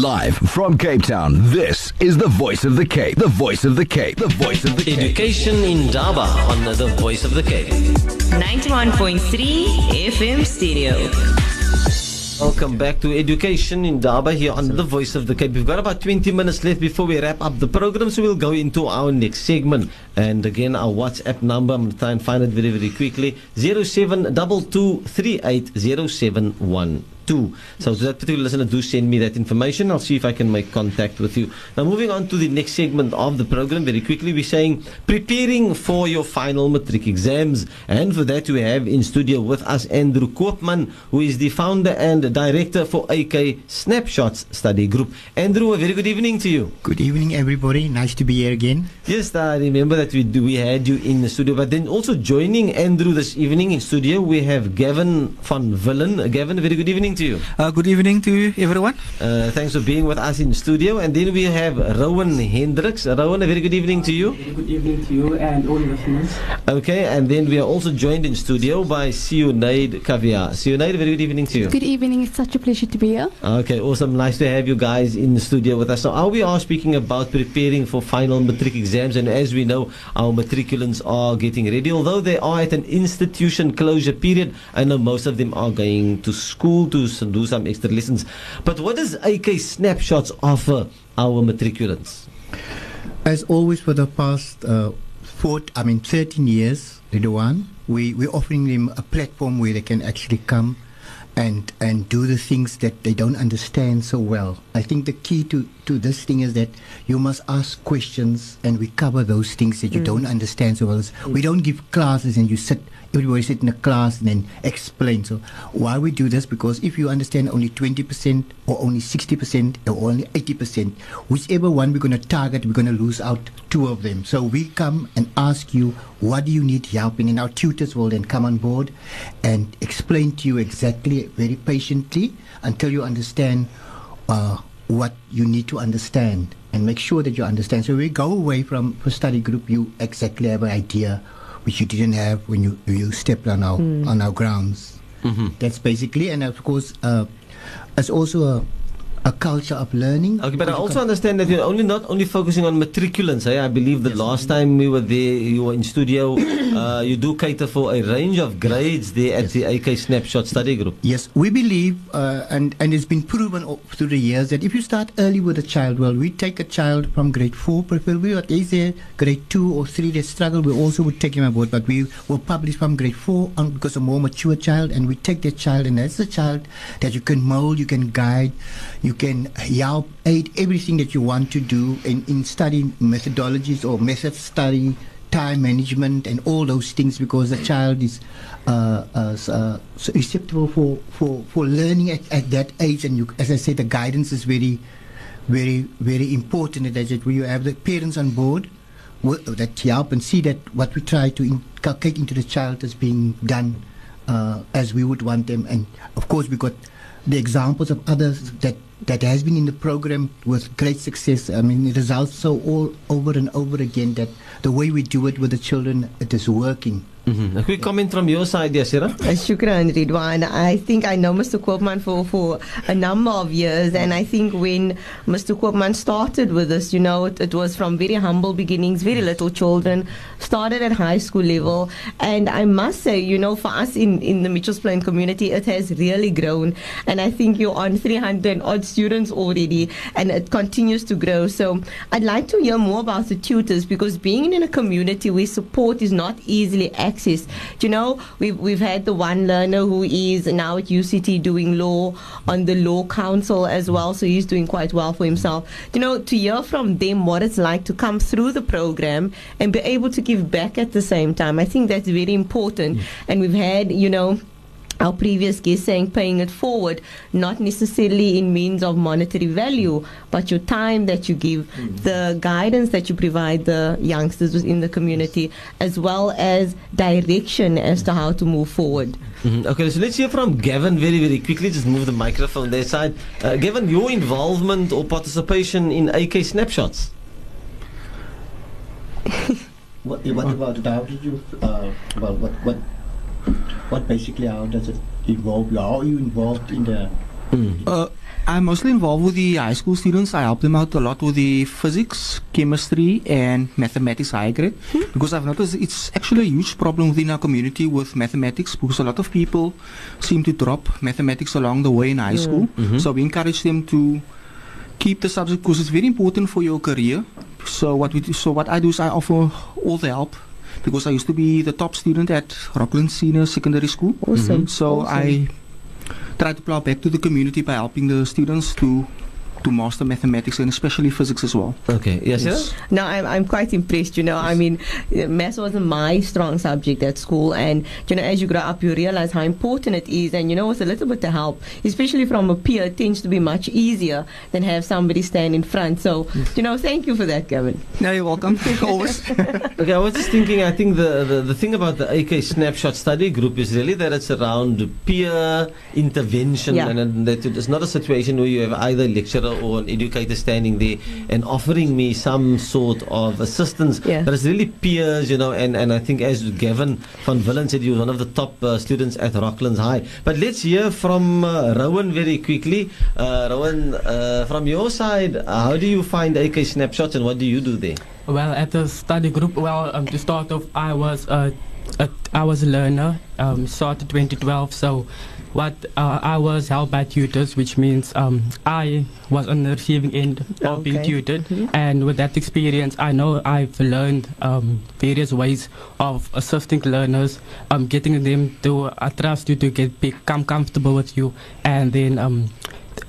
Live from Cape Town, this is the voice of the Cape. The voice of the Cape. The voice of the Cape. Education Indaba on the Voice of the Cape. 91.3 FM stereo. Welcome back to Education Indaba here on the Voice of the Cape. We've got about 20 minutes left before we wrap up the program, so we'll go into our next segment. And again, our WhatsApp number, I'm going to try and find it very, very quickly 0722380712. So to that particular listener, do send me that information. I'll see if I can make contact with you. Now, moving on to the next segment of the program, very quickly, we're saying preparing for your final matric exams. And for that, we have in studio with us Andrew Koopman, who is the founder and director for AK Snapshots Study Group. Andrew, a very good evening to you. Good evening, everybody. Nice to be here again. Yes, I remember that we do, we had you in the studio, but then also joining Andrew this evening in studio, we have Gavin van Villen. Gavin, a very good evening to you. Uh, good evening to everyone. Uh, thanks for being with us in studio. And then we have Rowan Hendricks. Rowan, a very good evening to you. Good evening to you and all listeners. Okay, and then we are also joined in studio by Seonaid Kaviar. Seonaid, a very good evening to you. Good evening. It's such a pleasure to be here. Okay, awesome. Nice to have you guys in the studio with us. So, are we are speaking about preparing for final matric exams, and as we know, our matriculants are getting ready. Although they are at an institution closure period, I know most of them are going to school to s- do some extra lessons. But what does AK Snapshots offer our matriculants? As always, for the past uh, four, I mean, 13 years, Ridwan, we, we're offering them a platform where they can actually come and, and do the things that they don't understand so well. I think the key to, to this thing is that you must ask questions and we cover those things that you don't understand so well. We don't give classes and you sit, everybody sit in a class and then explain. So why we do this? Because if you understand only 20% or only 60% or only 80%, whichever one we're going to target, we're going to lose out two of them. So we come and ask you, what do you need help in? And our tutors will then come on board and explain to you exactly, very patiently, until you understand uh, what you need to understand and make sure that you understand. So we go away from a study group, you exactly have an idea which you didn't have when you you stepped on our on our grounds. That's basically, and of course, uh, it's also a, a culture of learning. Okay, but I also understand that you're only not only focusing on matriculants. Eh? I believe that last time we were there, you were in studio. Uh, you do cater for a range of grades there at the AK Snapshot Study Group. Yes, we believe, uh, and and it's been proven through the years that if you start early with a child, well, we take a child from grade four, preferably, but is there grade two or three that struggle, we also would take him aboard. But we will publish from grade four on because a more mature child, and we take that child, and that's a child that you can mold, you can guide, you can help, aid everything that you want to do in in studying methodologies or method study time management and all those things because the child is uh, uh, uh, so receptible for, for, for learning at, at that age. And you, as I said the guidance is very very very important that it, you have the parents on board that help and see that what we try to inculcate into the child is being done uh, as we would want them. And of course we got the examples of others that that has been in the program with great success. I mean, results so all over and over again that the way we do it with the children, it is working. Mm-hmm. A quick comment from your side, yes, Sarah? Uh, Shukran, Ridwan. I think I know Mr. Koopman for, for a number of years, and I think when Mr. Koopman started with us, you know, it, it was from very humble beginnings, very little children, started at high school level, and I must say, you know, for us in, in the Mitchells Plain community, it has really grown, and I think you're on 300 odd students already, and it continues to grow. So I'd like to hear more about the tutors because being in a community where support is not easily accessed, you know, we've, we've had the one learner who is now at UCT doing law on the law council as well, so he's doing quite well for himself. You know, to hear from them what it's like to come through the program and be able to give back at the same time, I think that's very important. Mm. And we've had, you know, our previous guest saying paying it forward, not necessarily in means of monetary value, but your time that you give, the guidance that you provide the youngsters within the community, as well as direction as to how to move forward. Mhm. Okay, so let's hear from Gavin very, very quickly. Just move the microphone their side. Uh, Gavin, your involvement or participation in AK Snapshots? What, what about it? How did you, uh, well, what, what, what basically, how does it involve you? How are you involved in the, Uh, I'm mostly involved with the high school students. I help them out a lot with the physics, chemistry, and mathematics high grade because I've noticed it's actually a huge problem within our community with mathematics because a lot of people seem to drop mathematics along the way in high school. So we encourage them to keep the subject because it's very important for your career. So what we do, so what I do is I offer all the help because I used to be the top student at Rockland Senior Secondary School. Awesome. So awesome. I try to plow back to the community by helping the students to to master mathematics and especially physics as well. Okay. Yes, Yes. No, I'm, I'm quite impressed. You know, I mean, math wasn't my strong subject at school, and you know, as you grow up, you realize how important it is. And you know, with a little bit of help, especially from a peer, it tends to be much easier than have somebody stand in front. So, you know, thank you for that, Gavin. No, you're welcome. Always. Okay, I was just thinking, I think the, the, the thing about the AK Snapshot Study Group is really that it's around peer intervention Yeah. and, and that it's not a situation where you have either a lecturer or an educator standing there and offering me some sort of assistance. Yeah. But it's really peers, you know, and, and I think as Gavin van Villen said, he was one of the top uh, students at Rocklands High. But let's hear from uh, Rowan very quickly. Uh, Rowan, uh, from your side, uh, how do you find AK Snapshots and what do you do there? Well, at the study group, well, um, to start off, I was a, a I was a learner. Um, started 2012. So, what uh, I was helped by tutors, which means um, I was on the receiving end of being Okay. tutored. And with that experience, I know I've learned um, various ways of assisting learners, um, getting them to uh, trust you, to get become comfortable with you, and then um,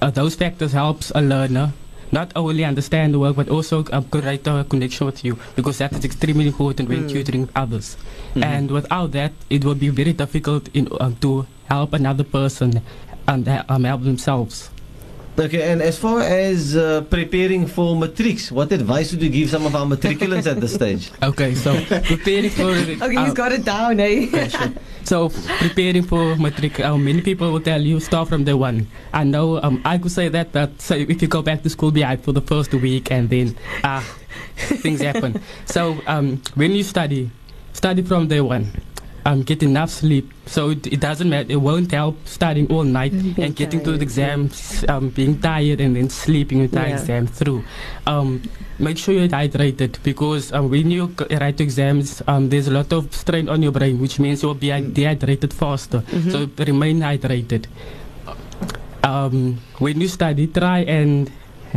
uh, those factors helps a learner not only understand the work but also uh, a connection with you because that is extremely important when tutoring others. And without that, it will be very difficult in, um, to help another person and um, help themselves. Okay, and as far as uh, preparing for matrics, what advice would you give some of our matriculants at this stage? Okay, so preparing for Okay, uh, he's got it down, eh? Yeah, sure. So preparing for matric, uh, many people will tell you start from day one. I know um, I could say that, but so if you go back to school, be out for the first week, and then uh, things happen. So um, when you study, study from day one. Um, get enough sleep, so it, it doesn't matter. It won't help studying all night And being and getting to the tired, exams, um, being tired, and then sleeping the entire Yeah. exam through. Um, make sure you're hydrated because um, when you c- write exams, um, there's a lot of strain on your brain, which means you'll be dehydrated faster. So remain hydrated. Um, when you study, try and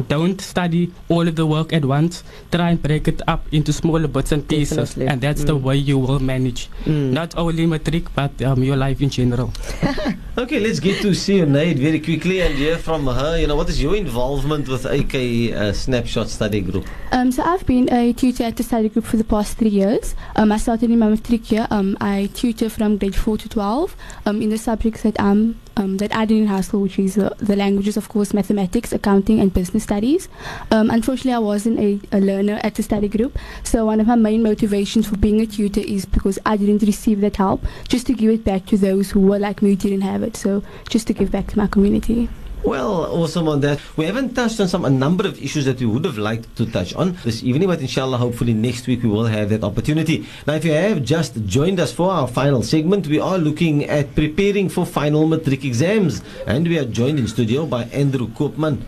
don't study all of the work at once. Try and break it up into smaller bits and pieces, Definitely. and that's the way you will manage Mm. not only matric but um, your life in general. Okay, let's get to Seonaid very quickly and hear from her. You know, what is your involvement with AK uh, Snapshot Study Group? Um, so I've been a tutor at the study group for the past three years. Um, I started in my matric year. Um, I tutor from grade four to twelve um, in the subjects that I'm um, that I did in high school, which is uh, the languages, of course, mathematics, accounting, and business studies. Um, unfortunately, I wasn't a, a learner at the study group, so one of my main motivations for being a tutor is because I didn't receive that help, just to give it back to those who were like me who didn't have it. So just to give back to my community. Well, awesome on that. We haven't touched on some a number of issues that we would have liked to touch on this evening, but inshallah, hopefully next week we will have that opportunity. Now, if you have just joined us for our final segment, we are looking at preparing for final matric exams, and we are joined in studio by Andrew Koopman,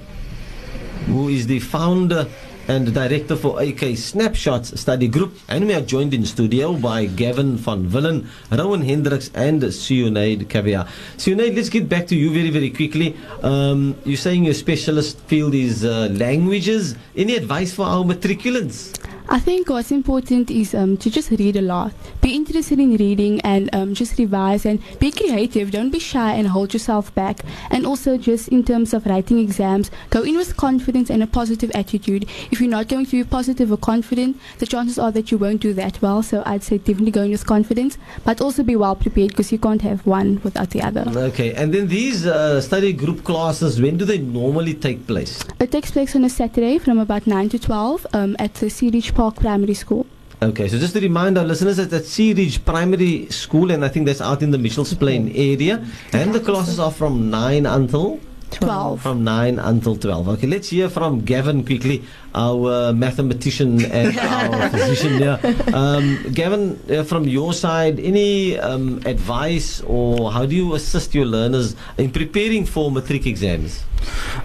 who is the founder and director for AK Snapshots Study Group. And we are joined in studio by Gavin van Villen, Rowan Hendricks, and Seonaid Kaviar. Seonaid, let's get back to you very, very quickly. Um, you're saying your specialist field is uh, languages. Any advice for our matriculants? I think what's important is um, to just read a lot. Be interested in reading and um, just revise and be creative. Don't be shy and hold yourself back. And also, just in terms of writing exams, go in with confidence and a positive attitude. If you're not going to be positive or confident, the chances are that you won't do that well. So I'd say definitely go in with confidence, but also be well prepared because you can't have one without the other. Okay, and then these uh, study group classes, when do they normally take place? It takes place on a Saturday from about 9 to 12 um, at the Sea Ridge Park Primary School. Okay, so just to remind our listeners that at Sea Ridge Primary School, and I think that's out in the Mitchells Plain area, and the classes are from 9 until 12. From 9 until 12. Okay, let's hear from Gavin quickly, our uh, mathematician and our physician here. Um, Gavin, uh, from your side, any um, advice or how do you assist your learners in preparing for matric exams?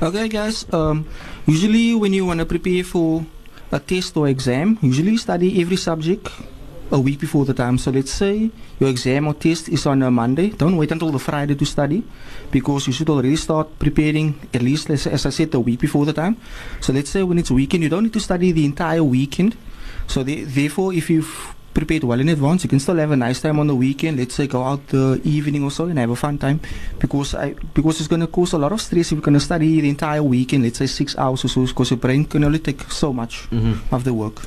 Okay, guys. Um, usually, when you want to prepare for a test or exam, usually you study every subject a week before the time. So let's say your exam or test is on a Monday. Don't wait until the Friday to study, because you should already start preparing at least, as, as I said, a week before the time. So let's say when it's weekend, you don't need to study the entire weekend. So the, therefore, if you've prepared well in advance, you can still have a nice time on the weekend. Let's say go out the evening or so and have a fun time, because I because it's going to cause a lot of stress if you're going to study the entire weekend. Let's say six hours or so, because your brain can only take so much Mm-hmm. of the work.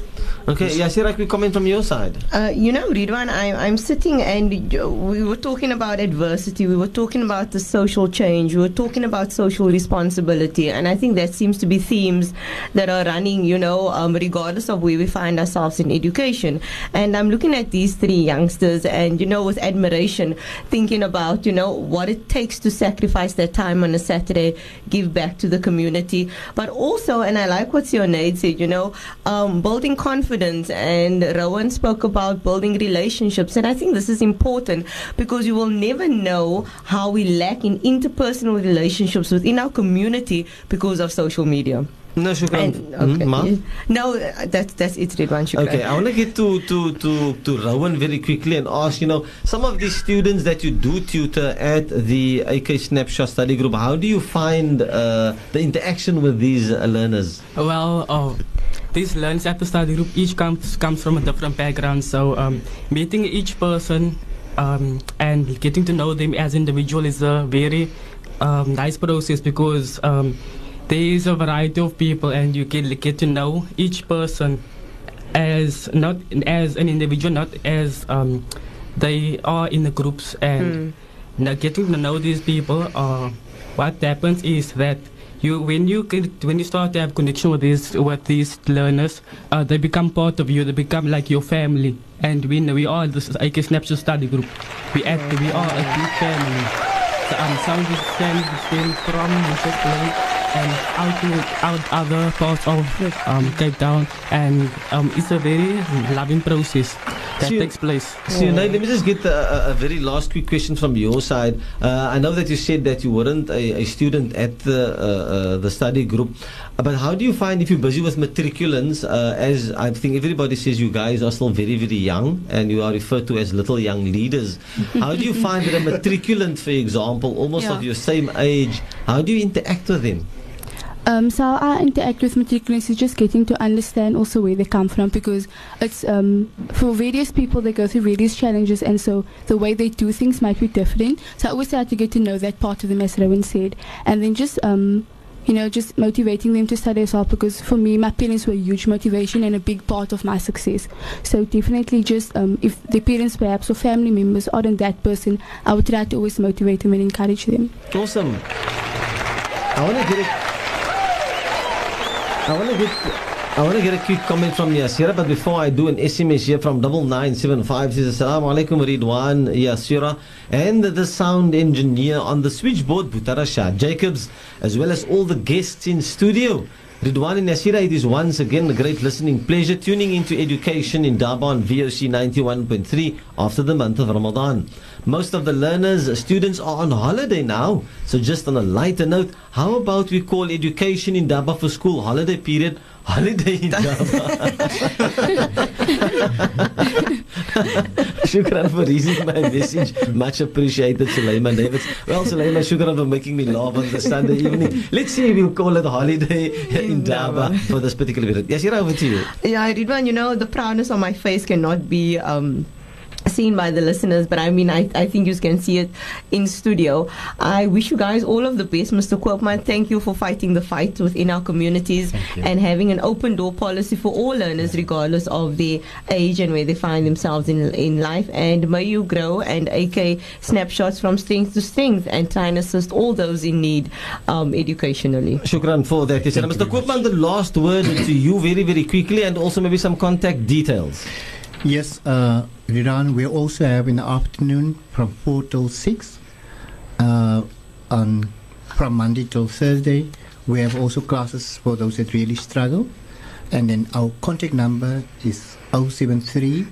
Okay, Yasira, quick comment from your side. Uh, you know, Ridwan, I, I'm sitting and we were talking about adversity. We were talking about the social change. We were talking about social responsibility. And I think that seems to be themes that are running, you know, um, regardless of where we find ourselves in education. And I'm looking at these three youngsters and, you know, with admiration, thinking about, you know, what it takes to sacrifice their time on a Saturday, give back to the community. But also, and I like what Seonaid said, you know, um, building confidence. And Rowan spoke about building relationships. And I think this is important because you will never know how we lack in interpersonal relationships within our community because of social media. No, Shukran. And, Mhm, okay. Ma? No, uh, that's, that's it, Ridwan. Shukran. Okay, I want to get to, to, to, to Rowan very quickly and ask, you know, some of these students that you do tutor at the AK Snapshot Study Group, how do you find uh, the interaction with these uh, learners? Well, uh, these learners at the study group each comes comes from a different background. So um, meeting each person um, and getting to know them as individual is a very um, nice process because um, there is a variety of people and you can get to know each person as not as an individual, not as um, they are in the groups and now getting to know these people. Uh, what happens is that you when you get, when you start to have connection with these with these learners, uh, they become part of you. They become like your family. And we we are this is AK Snapshot Study Group. We act we are a big family. So, um, some of these families came from Manchester and out to out other parts of um, Cape Town, and um, it's a very loving process that So takes place. So, Unai, let me just get a, a, very last quick question from your side. Uh, I know that you said that you weren't a, a student at the uh, uh, the study group, but how do you find if you're busy with matriculants? Uh, as I think everybody says, you guys are still very very young, and you are referred to as little young leaders. how do you find that a matriculant, for example, almost Yeah. of your same age, how do you interact with them? Um, so I interact with matriculants just getting to understand also where they come from because it's um, for various people they go through various challenges and so the way they do things might be different. So I always try to get to know that part of them as Rowan said, and then just um, you know just motivating them to study as well because for me my parents were a huge motivation and a big part of my success. So definitely just um, if the parents perhaps or family members aren't that person, I would try to always motivate them and encourage them. Awesome. I want to get a, I want to get I want to get a quick comment from Yasira, but before I do, an SMS here from double nine seven five says Assalamu alaikum Ridwan Yasira and the sound engineer on the switchboard Butara Shah Jacobs, as well as all the guests in studio. Ridwan and Yasira, it is once again a great listening pleasure tuning into education Indaba on VOC 91.3 after the month of Ramadan. Most of the learners, students are on holiday now. So just on a lighter note, how about we call education in Daba for school holiday period holiday in Daba? shukran for reading my message. Much appreciated, Sulaiman Davids. Well, Sulaiman, shukran for making me laugh on the Sunday evening. Let's see if we'll call it a holiday in Daba for this particular period. Yasira, over to you. Yeah, Ridwan, you know, the proudness on my face cannot be um, seen by the listeners, but I mean, I, I think you can see it in studio. I wish you guys all of the best, Mr. Koopman. Thank you for fighting the fight within our communities and having an open door policy for all learners, regardless of their age and where they find themselves in, in life. And may you grow and AK snapshots from strength to strength and try and assist all those in need um, educationally. Shukran for that. Yasira. Mr. Koopman, the last word to you very, very quickly and also maybe some contact details. Yes, uh, Ridwan, we also have in the afternoon from 4 till 6 uh, on from Monday till Thursday. We have also classes for those that really struggle. And then our contact number is 073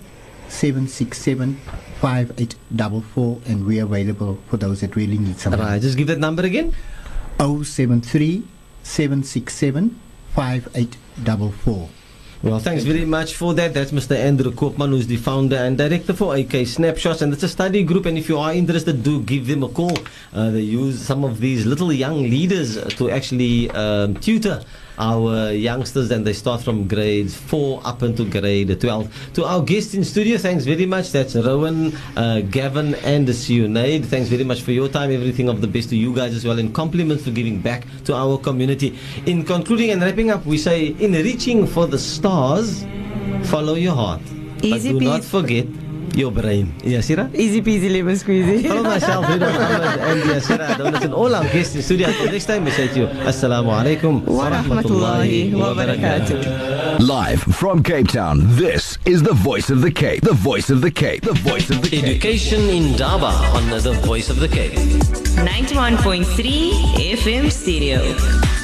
767 5844 and we're available for those that really need some help. Right, just give that number again. 073 767 5844. Well, thanks very much for that. That's Mr. Andrew Koopman, who's the founder and director for AK Snapshots. And it's a study group. And if you are interested, do give them a call. Uh, they use some of these little young leaders to actually um, tutor our youngsters, and they start from grade 4 up into grade 12. To our guests in studio, thanks very much. That's Rowan, uh, Gavin, and Sinead. Thanks very much for your time. Everything of the best to you guys as well, and compliments for giving back to our community. In concluding and wrapping up, we say, in reaching for the stars, follow your heart. Easy but do not forget your brain. Yes, Sira? Easy peasy lemon squeezy. Follow myself, Rida Muhammad, and Yasira Adonis, and all our guests in studio. Until next time, we say to you, Assalamu alaikum Wa rahmatullahi wa barakatuh. Live from Cape Town, this is the voice of the Cape. The voice of the Cape. The voice of the Cape. Education Indaba on the Voice of the Cape. 91.3 FM stereo.